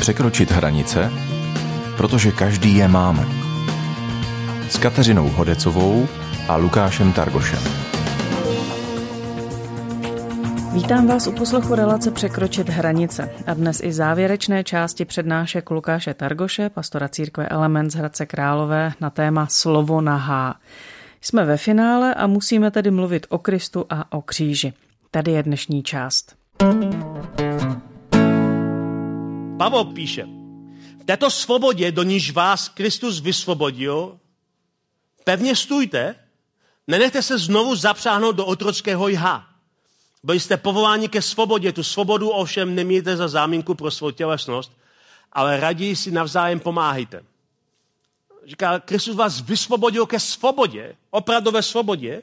Překročit hranice, protože každý je máme. S Kateřinou Hodecovou a Lukášem Targošem. Vítám vás u poslechu relace Překročit hranice a dnes i závěrečné části přednášek Lukáše Targoše, pastora církve Element z Hradce Králové na téma Slovo na H. Jsme ve finále a musíme tedy mluvit o Kristu a o kříži. Tady je dnešní část. Pavel píše, v této svobodě, do níž vás Kristus vysvobodil, pevně stůjte, nenechte se znovu zapřáhnout do otrockého jha. Byli jste povoláni ke svobodě, tu svobodu ovšem nemějte za záminku pro svou tělesnost, ale raději si navzájem pomáhejte. Říká, Kristus vás vysvobodil ke svobodě, opravdové svobodě,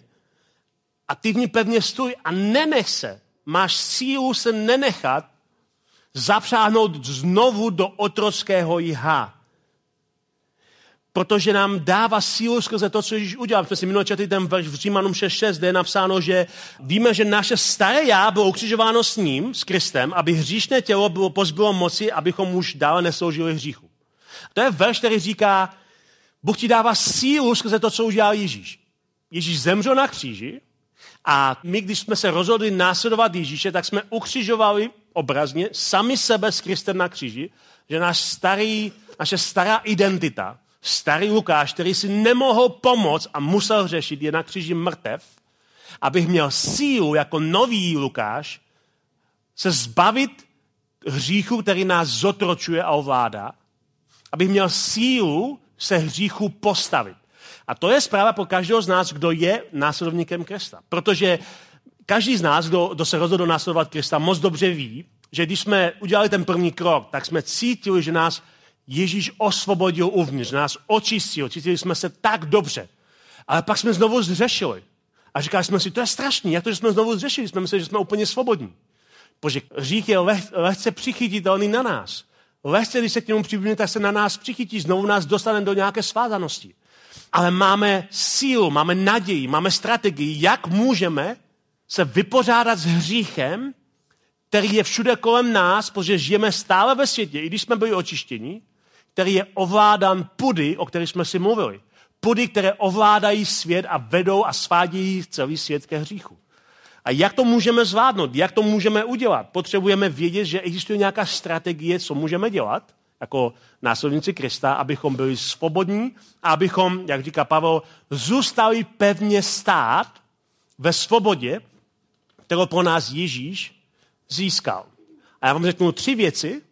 a ty v ní pevně stůj a nenech se, máš sílu se nenechat zapřáhnout znovu do otrockého jha. Protože nám dává sílu skrze to, co Ježíš udělal. Jsme si minulý četli ten verš v Římanům 6.6, kde je napsáno, že víme, že naše staré já bylo ukřižováno s ním, s Kristem, aby hříšné tělo bylo pozbylo moci, abychom už dále nesloužili hříchu. To je verš, který říká, Bůh ti dává sílu skrze to, co udělal Ježíš. Ježíš zemřel na kříži a my, když jsme se rozhodli následovat Ježíše, tak jsme ukřižovali obrazně sami sebe s Kristem na kříži, že náš starý, naše stará identita, starý Lukáš, který si nemohl pomoct a musel řešit, je na kříži mrtev, abych měl sílu jako nový Lukáš se zbavit hříchu, který nás zotročuje a ovládá, abych měl sílu se hříchu postavit. A to je zpráva pro každého z nás, kdo je následovníkem Krista. Protože každý z nás, kdo, kdo se rozhodl následovat Krista, moc dobře ví, že když jsme udělali ten první krok, tak jsme cítili, že nás Ježíš osvobodil uvnitř, nás očistil, cítili jsme se tak dobře. Ale pak jsme znovu zřešili. A říkali jsme si, to je strašný, jak to, že jsme znovu zřešili, jsme mysleli, že jsme úplně svobodní. Protože hřích je leh, lehce přichytitelný na nás. Lehce, když se k němu přiblížíme, tak se na nás přichytí, znovu nás dostane do nějaké svázanosti. Ale máme sílu, máme naději, máme strategii, jak můžeme se vypořádat s hříchem, který je všude kolem nás, protože žijeme stále ve světě, i když jsme byli očištěni, který je ovládán pudy, o kterých jsme si mluvili. Pudy, které ovládají svět a vedou a svádějí celý svět ke hříchu. A jak to můžeme zvládnout? Jak to můžeme udělat? Potřebujeme vědět, že existuje nějaká strategie, co můžeme dělat jako následníci Krista, abychom byli svobodní a abychom, jak říká Pavel, zůstali pevně stát ve svobodě, kterou pro nás Ježíš získal. A já vám řeknu tři věci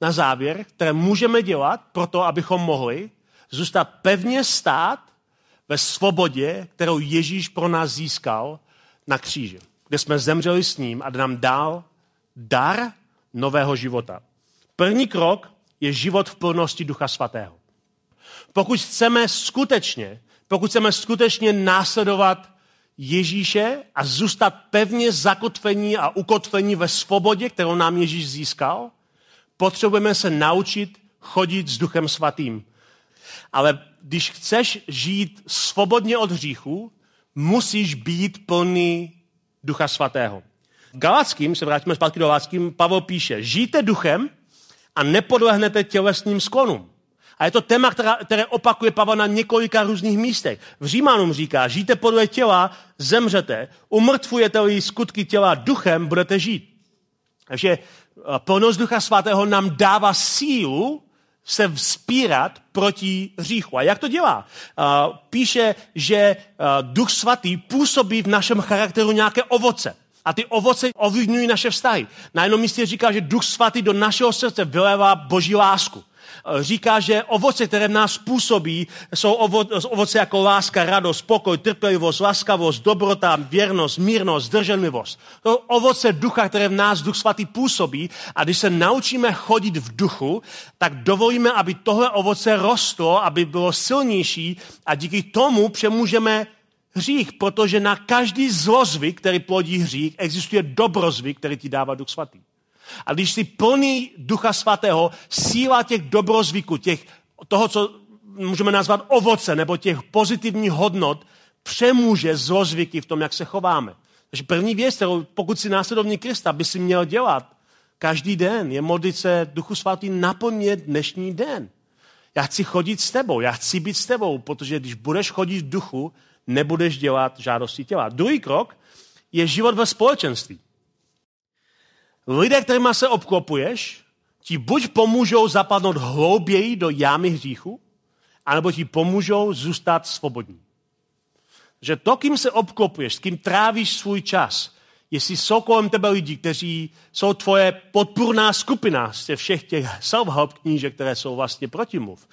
na závěr, které můžeme dělat pro to, abychom mohli zůstat pevně stát ve svobodě, kterou Ježíš pro nás získal na kříži, kde jsme zemřeli s ním a nám dal dar nového života. První krok je život v plnosti Ducha Svatého. Pokud chceme skutečně, pokud chceme skutečně následovat Ježíše a zůstat pevně zakotvení a ukotvení ve svobodě, kterou nám Ježíš získal, potřebujeme se naučit chodit s Duchem Svatým. Ale když chceš žít svobodně od hříchu, musíš být plný Ducha Svatého. Galackým, se vrátíme zpátky do Galackým, Pavel píše, žijte duchem a nepodlehnete tělesným sklonům. A je to téma, která, které opakuje Pavel na několika různých místech. V Římanům říká, žijte podle těla, zemřete, umrtvujete-li skutky těla duchem, budete žít. Takže plnost Ducha Svatého nám dává sílu se vzpírat proti hříchu. A jak to dělá? Píše, že Duch Svatý působí v našem charakteru nějaké ovoce. A ty ovoce ovlivňují naše vztahy. Na jednom místě říká, že Duch Svatý do našeho srdce vylévá boží lásku. Eh, říká, že ovoce, které v nás působí, jsou ovoce jako láska, radost, pokoj, trpělivost, laskavost, dobrota, věrnost, mírnost, zdrženlivost. To ovoce ducha, které v nás Duch Svatý působí a když se naučíme chodit v duchu, tak dovolíme, aby tohle ovoce rostlo, aby bylo silnější a díky tomu přemůžeme hřích, protože na každý zlozvyk, který plodí hřích, existuje dobrozvyk, který ti dává Duch Svatý. A když jsi plný Ducha Svatého, síla těch dobrozvyků, těch, toho, co můžeme nazvat ovoce nebo těch pozitivních hodnot, přemůže zlozvyky v tom, jak se chováme. Takže první věc, kterou pokud si následovník Krista by si měl dělat každý den, je modlit se Duchu Svatý naplnit dnešní den. Já chci chodit s tebou, já chci být s tebou, protože když budeš chodit v duchu, nebudeš dělat žádosti těla. Druhý krok je život ve společenství. Lidé, kterými se obklopuješ, ti buď pomůžou zapadnout hlouběji do jámy hříchu, anebo ti pomůžou zůstat svobodní. Že to, kým se obklopuješ, s kým trávíš svůj čas, jestli jsou kolem tebe lidi, kteří jsou tvoje podpůrná skupina z všech těch self-help knížek, které jsou vlastně protimluv.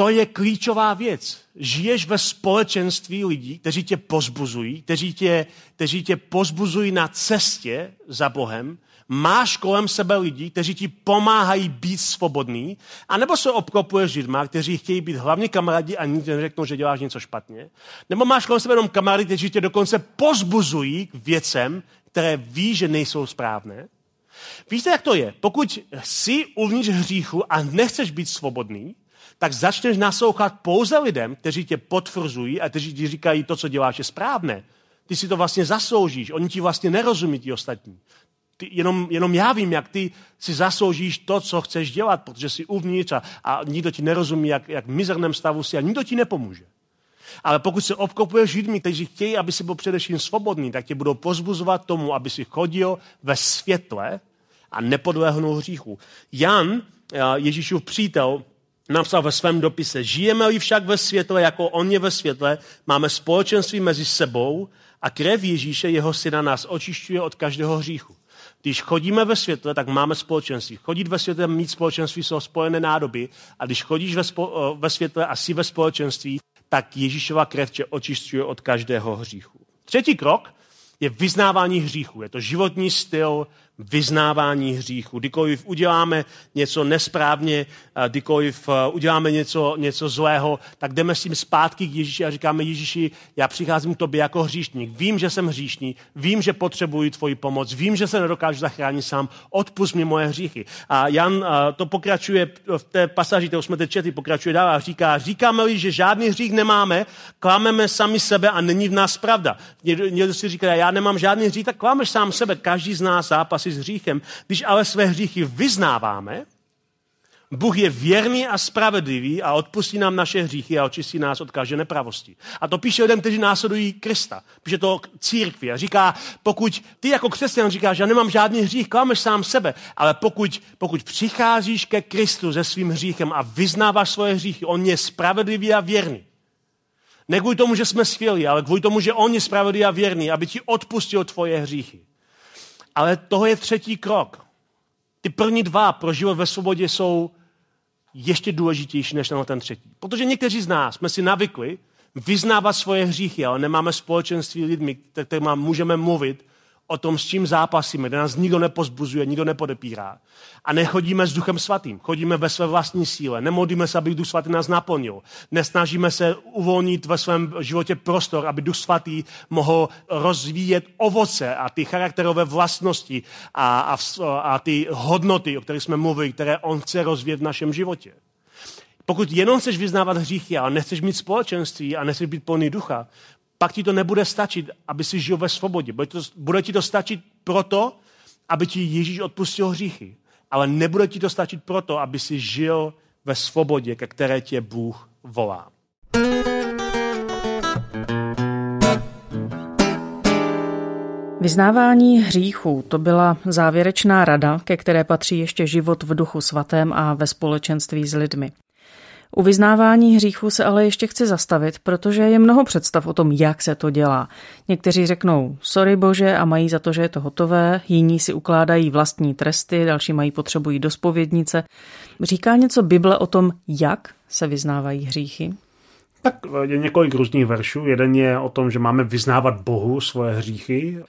To je klíčová věc. Žiješ ve společenství lidí, kteří tě pozbuzují, kteří tě, kteří tě pozbuzují na cestě za Bohem, máš kolem sebe lidi, kteří ti pomáhají být svobodný, anebo se obklopuješ lidma, kteří chtějí být hlavně kamarádi a nikdy neřeknou, že děláš něco špatně, nebo máš kolem sebe jenom kamarády, kteří tě dokonce pozbuzují k věcem, které ví, že nejsou správné. Víte, jak to je? Pokud jsi uvnitř hříchu a nechceš být svobodný, tak začneš naslouchat pouze lidem, kteří tě potvrzují a kteří ti říkají, to, co děláš, je správné. Ty si to vlastně zasloužíš, oni ti vlastně nerozumí, ti ostatní ty, jenom, jenom já vím, jak ty si zasloužíš to, co chceš dělat, protože jsi uvnitř a, a nikdo ti nerozumí, jak, jak v mizerném stavu si a nikdo ti nepomůže. Ale pokud se obklopuješ lidmi, kteří chtějí, aby si byl především svobodný, tak tě budou pozbuzovat tomu, aby si chodil ve světle a nepodlehnul hříchu. Jan, eh, Ježíšův přítel, napsal ve svém dopise, žijeme-li však ve světle, jako on je ve světle, máme společenství mezi sebou a krev Ježíše, jeho syna, nás očišťuje od každého hříchu. Když chodíme ve světle, tak máme společenství. Chodit ve světle, mít společenství jsou spojené nádoby. A když chodíš ve, spo, ve světle a jsi ve společenství, tak Ježíšova krev tě očišťuje od každého hříchu. Třetí krok je vyznávání hříchu. Je to životní styl vyznávání hříchu. Kdykoliv uděláme něco nesprávně, kdykoliv uděláme něco, něco zlého, tak jdeme s tím zpátky k Ježíši a říkáme Ježíši, já přicházím k tobě jako hříšník. Vím, že jsem hříšný, vím, že potřebuji tvoji pomoc, vím, že se nedokážu zachránit sám, odpust mi moje hříchy. A Jan to pokračuje v té pasáži, kterou jsme teď četli, pokračuje dál a říká, říkáme-li, že žádný hřích nemáme, klameme sami sebe a není v nás pravda. Někdo si říká, já nemám žádný hřích, tak klameš sám sebe. Každý z nás zápasí s hříchem. Když ale své hříchy vyznáváme, Bůh je věrný a spravedlivý a odpustí nám naše hříchy a očistí nás od každé nepravosti. A to píše lidem, kteří následují Krista. Píše to církvi a říká, pokud ty jako křesťan říkáš, já nemám žádný hřích, klameš sám sebe, ale pokud, pokud přicházíš ke Kristu se svým hříchem a vyznáváš svoje hříchy, on je spravedlivý a věrný. Ne kvůli tomu, že jsme skvělí, ale kvůli tomu, že on je spravedlivý a věrný, aby ti odpustil tvoje hříchy. Ale toho je třetí krok. Ty první dva pro život ve svobodě jsou ještě důležitější než ten třetí. Protože někteří z nás jsme si navykli vyznávat svoje hříchy, ale nemáme společenství lidmi, kterými můžeme mluvit o tom, s čím zápasíme, kde nás nikdo nepozbuzuje, nikdo nepodepírá. A nechodíme s Duchem Svatým, chodíme ve své vlastní síle, nemodlíme se, aby Duch Svatý nás naplnil. Nesnažíme se uvolnit ve svém životě prostor, aby Duch Svatý mohl rozvíjet ovoce a ty charakterové vlastnosti a, a, a ty hodnoty, o kterých jsme mluvili, které On chce rozvíjet v našem životě. Pokud jenom chceš vyznávat hříchy, ale nechceš mít společenství a nechceš být plný ducha, pak ti to nebude stačit, aby si žil ve svobodě. Bude, to, bude ti to stačit proto, aby ti Ježíš odpustil hříchy. Ale nebude ti to stačit proto, aby si žil ve svobodě, ke které tě Bůh volá. Vyznávání hříchů to byla závěrečná rada, ke které patří ještě život v duchu svatém a ve společenství s lidmi. U vyznávání hříchu se ale ještě chci zastavit, protože je mnoho představ o tom, jak se to dělá. Někteří řeknou sorry bože a mají za to, že je to hotové, jiní si ukládají vlastní tresty, další mají potřebují do spovědnice. Říká něco Bible o tom, jak se vyznávají hříchy? Tak je několik různých veršů. Jeden je o tom, že máme vyznávat Bohu svoje hříchy.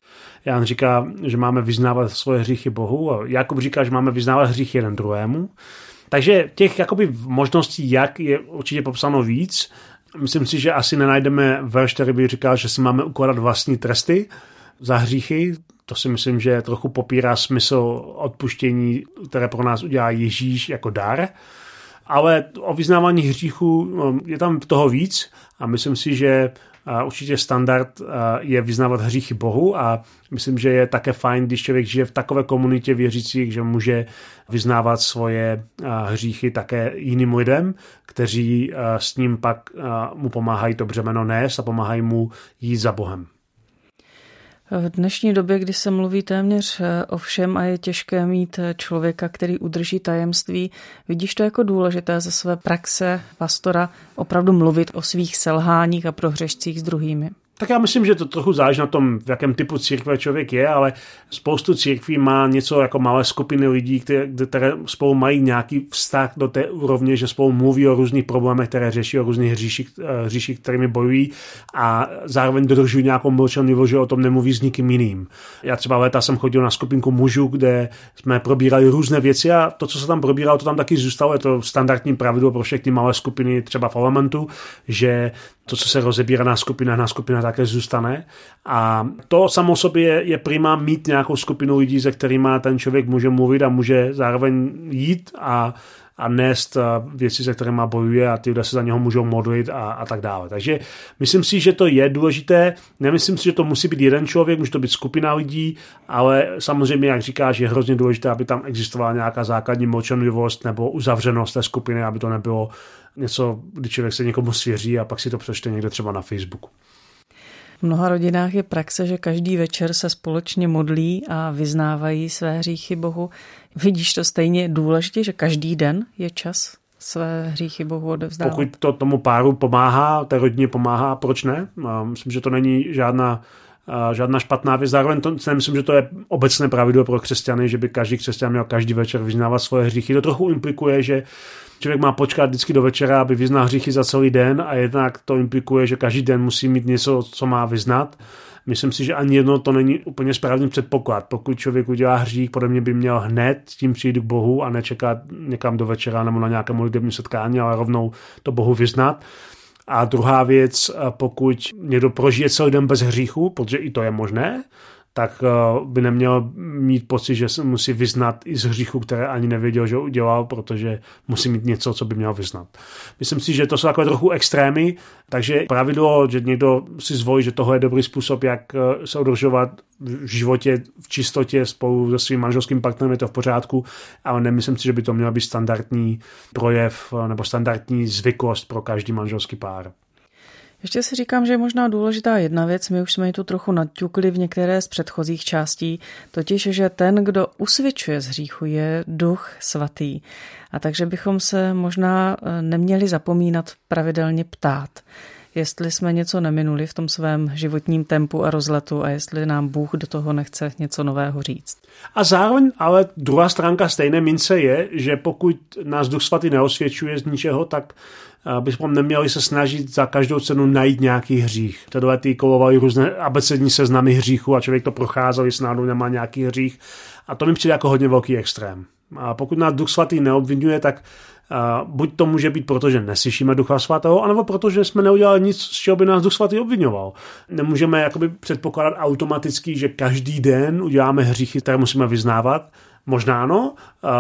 Jan říká, že máme vyznávat svoje hříchy Bohu. Jakub říká, že máme vyznávat hříchy jeden druhému. Takže těch jakoby možností, jak je určitě popsáno víc. Myslím si, že asi nenajdeme verš, který by říkal, že si máme ukládat vlastní tresty za hříchy. To si myslím, že trochu popírá smysl odpuštění, které pro nás udělá Ježíš jako dar. Ale o vyznávání hříchů je tam toho víc a myslím si, že určitě standard je vyznávat hříchy Bohu a myslím, že je také fajn, když člověk žije v takové komunitě věřících, že může vyznávat svoje hříchy také jiným lidem, kteří s ním pak mu pomáhají to břemeno nést a pomáhají mu jít za Bohem. V dnešní době, kdy se mluví téměř eh, o všem a je těžké mít eh, člověka, který udrží tajemství, vidíš to jako důležité ze své praxe pastora opravdu mluvit o svých selháních a prohřešcích s druhými? Tak já myslím, že to trochu záleží na tom, v jakém typu církve člověk je, ale spoustu církví má něco jako malé skupiny lidí, které, které spolu mají nějaký vztah do té úrovně, že spolu mluví o různých problémech, které řeší, o různých eh, hříších kterými bojují a zároveň dodržují nějakou mlčenlivost, že o tom nemluví s nikým jiným. Já třeba léta jsem chodil na skupinku mužů, kde jsme probírali různé věci a to, co se tam probíralo, to tam taky zůstalo. Je to standardní pravidlo pro všechny malé skupiny, třeba v parlamentu, že to, co se rozebírá na skupinách, na skupinách také zůstane. A to samo sobě je, je prima mít nějakou skupinu lidí, se kterými ten člověk může mluvit a může zároveň jít a, a nést věci, se kterými bojuje a ty lidé se za něho můžou modlit a, a tak dále. Takže myslím si, že to je důležité. Nemyslím si, že to musí být jeden člověk, může to být skupina lidí, ale samozřejmě, jak říkáš, je hrozně důležité, aby tam existovala nějaká základní mlčenlivost nebo uzavřenost té skupiny, aby to nebylo něco, kdy člověk se někomu svěří a pak si to přečte někde třeba na Facebooku. V mnoha rodinách je praxe, že každý večer se společně modlí a vyznávají své hříchy Bohu. Vidíš to stejně důležitě, že každý den je čas své hříchy Bohu odevzdávat? Pokud to tomu páru pomáhá, té rodině pomáhá, proč ne? Myslím, že to není žádná žádná špatná věc. Zároveň to nemyslím, že to je obecné pravidlo pro křesťany, že by každý křesťan měl každý večer vyznávat svoje hříchy. To trochu implikuje, že člověk má počkat vždycky do večera, aby vyznal hříchy za celý den a jednak to implikuje, že každý den musí mít něco, co má vyznat. Myslím si, že ani jedno to není úplně správný předpoklad. Pokud člověk udělá hřích, podle mě by měl hned s tím přijít k Bohu a nečekat někam do večera nebo na nějaké modlitební setkání, ale rovnou to Bohu vyznat. A druhá věc, pokud někdo prožije celý den bez hříchu, protože i to je možné, tak eh, by neměl mít pocit, že se musí vyznat i z hříchu, které ani nevěděl, že udělal, protože musí mít něco, co by měl vyznat. Myslím si, že to jsou takové trochu extrémy, takže pravidlo, že někdo si zvolí, že tohle je dobrý způsob, jak eh, se udržovat v životě v čistotě spolu se svým manželským partnerem, je to v pořádku, ale nemyslím si, že by to měl být standardní projev eh, nebo standardní zvyklost pro každý manželský pár. Ještě si říkám, že je možná důležitá jedna věc, my už jsme ji tu trochu naťukli v některé z předchozích částí, totiž, že ten, kdo usvědčuje z hříchu, je duch svatý. A takže bychom se možná eh, neměli zapomínat pravidelně ptát, jestli jsme něco neminuli v tom svém životním tempu a rozletu a jestli nám Bůh do toho nechce něco nového říct. A zároveň ale druhá stránka stejné mince je, že pokud nás Duch Svatý neosvědčuje z ničeho, tak bychom neměli se snažit za každou cenu najít nějaký hřích. Tyhle ty kolovali různé abecední seznamy hříchu a člověk to procházel, jestli náhodou nemá nějaký hřích. A to mi přijde jako hodně velký extrém. A pokud nás Duch Svatý neobvinuje, tak Uh, buď to může být proto, že neslyšíme Ducha Svatého, anebo proto, že jsme neudělali nic, z čeho by nás Duch Svatý obvinoval. Nemůžeme jakoby předpokládat automaticky, že každý den uděláme hříchy, které musíme vyznávat, Možná ano,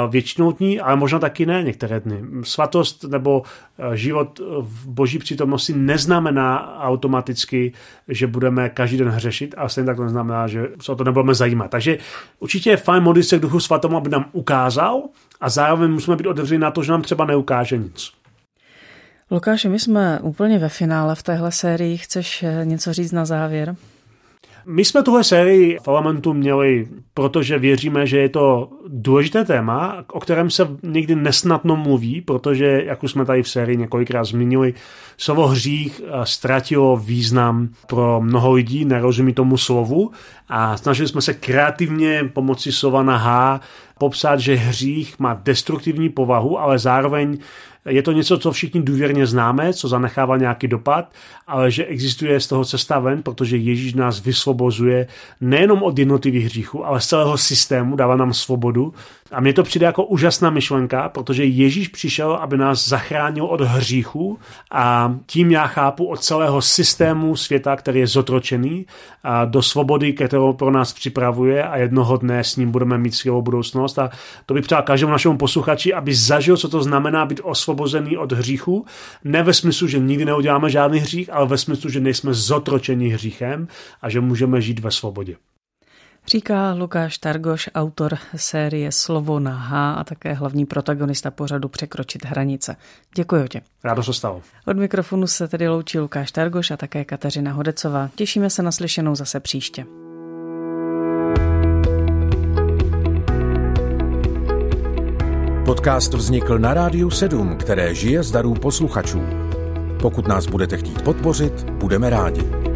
většinou dní, ale možná taky ne některé dny. Svatost nebo život v boží přítomnosti neznamená automaticky, že budeme každý den hřešit, a stejně tak to neznamená, že se o to nebudeme zajímat. Takže určitě je fajn modlit se k duchu svatému, aby nám ukázal a zároveň musíme být otevření na to, že nám třeba neukáže nic. Lukáši, my jsme úplně ve finále v téhle sérii. Chceš eh, něco říct na závěr? My jsme tuhle sérii v měli, protože věříme, že je to důležité téma, o kterém se nikdy nesnadno mluví, protože, jak už jsme tady v sérii několikrát zmínili, slovo hřích eh, ztratilo význam pro mnoho lidí, nerozumí tomu slovu a snažili jsme se kreativně pomocí slova na H popsat, že hřích má destruktivní povahu, ale zároveň je to něco, co všichni důvěrně známe, co zanechává nějaký dopad, ale že existuje z toho cesta ven, protože Ježíš nás vysvobozuje nejenom od jednotlivých hříchů, ale z celého systému, dává nám svobodu. A mně to přijde jako úžasná myšlenka, protože Ježíš přišel, aby nás zachránil od hříchu a tím já chápu od celého systému světa, který je zotročený, a do svobody, kterou pro nás připravuje a jednoho dne s ním budeme mít skvělou budoucnost a to by přál každému našemu posluchači, aby zažil, co to znamená být osvobozený od hříchu. Ne ve smyslu, že nikdy neuděláme žádný hřích, ale ve smyslu, že nejsme zotročeni hříchem a že můžeme žít ve svobodě. Říká Lukáš Targoš, autor série Slovo na H a také hlavní protagonista pořadu Překročit hranice. Děkuji tě. Rádo se stalo. Od mikrofonu se tedy loučí Lukáš Targoš a také Kateřina Hodecová. Těšíme se na slyšenou zase příště. Podcast vznikl na Rádiu 7, které žije z darů posluchačů. Pokud nás budete chtít podpořit, budeme rádi.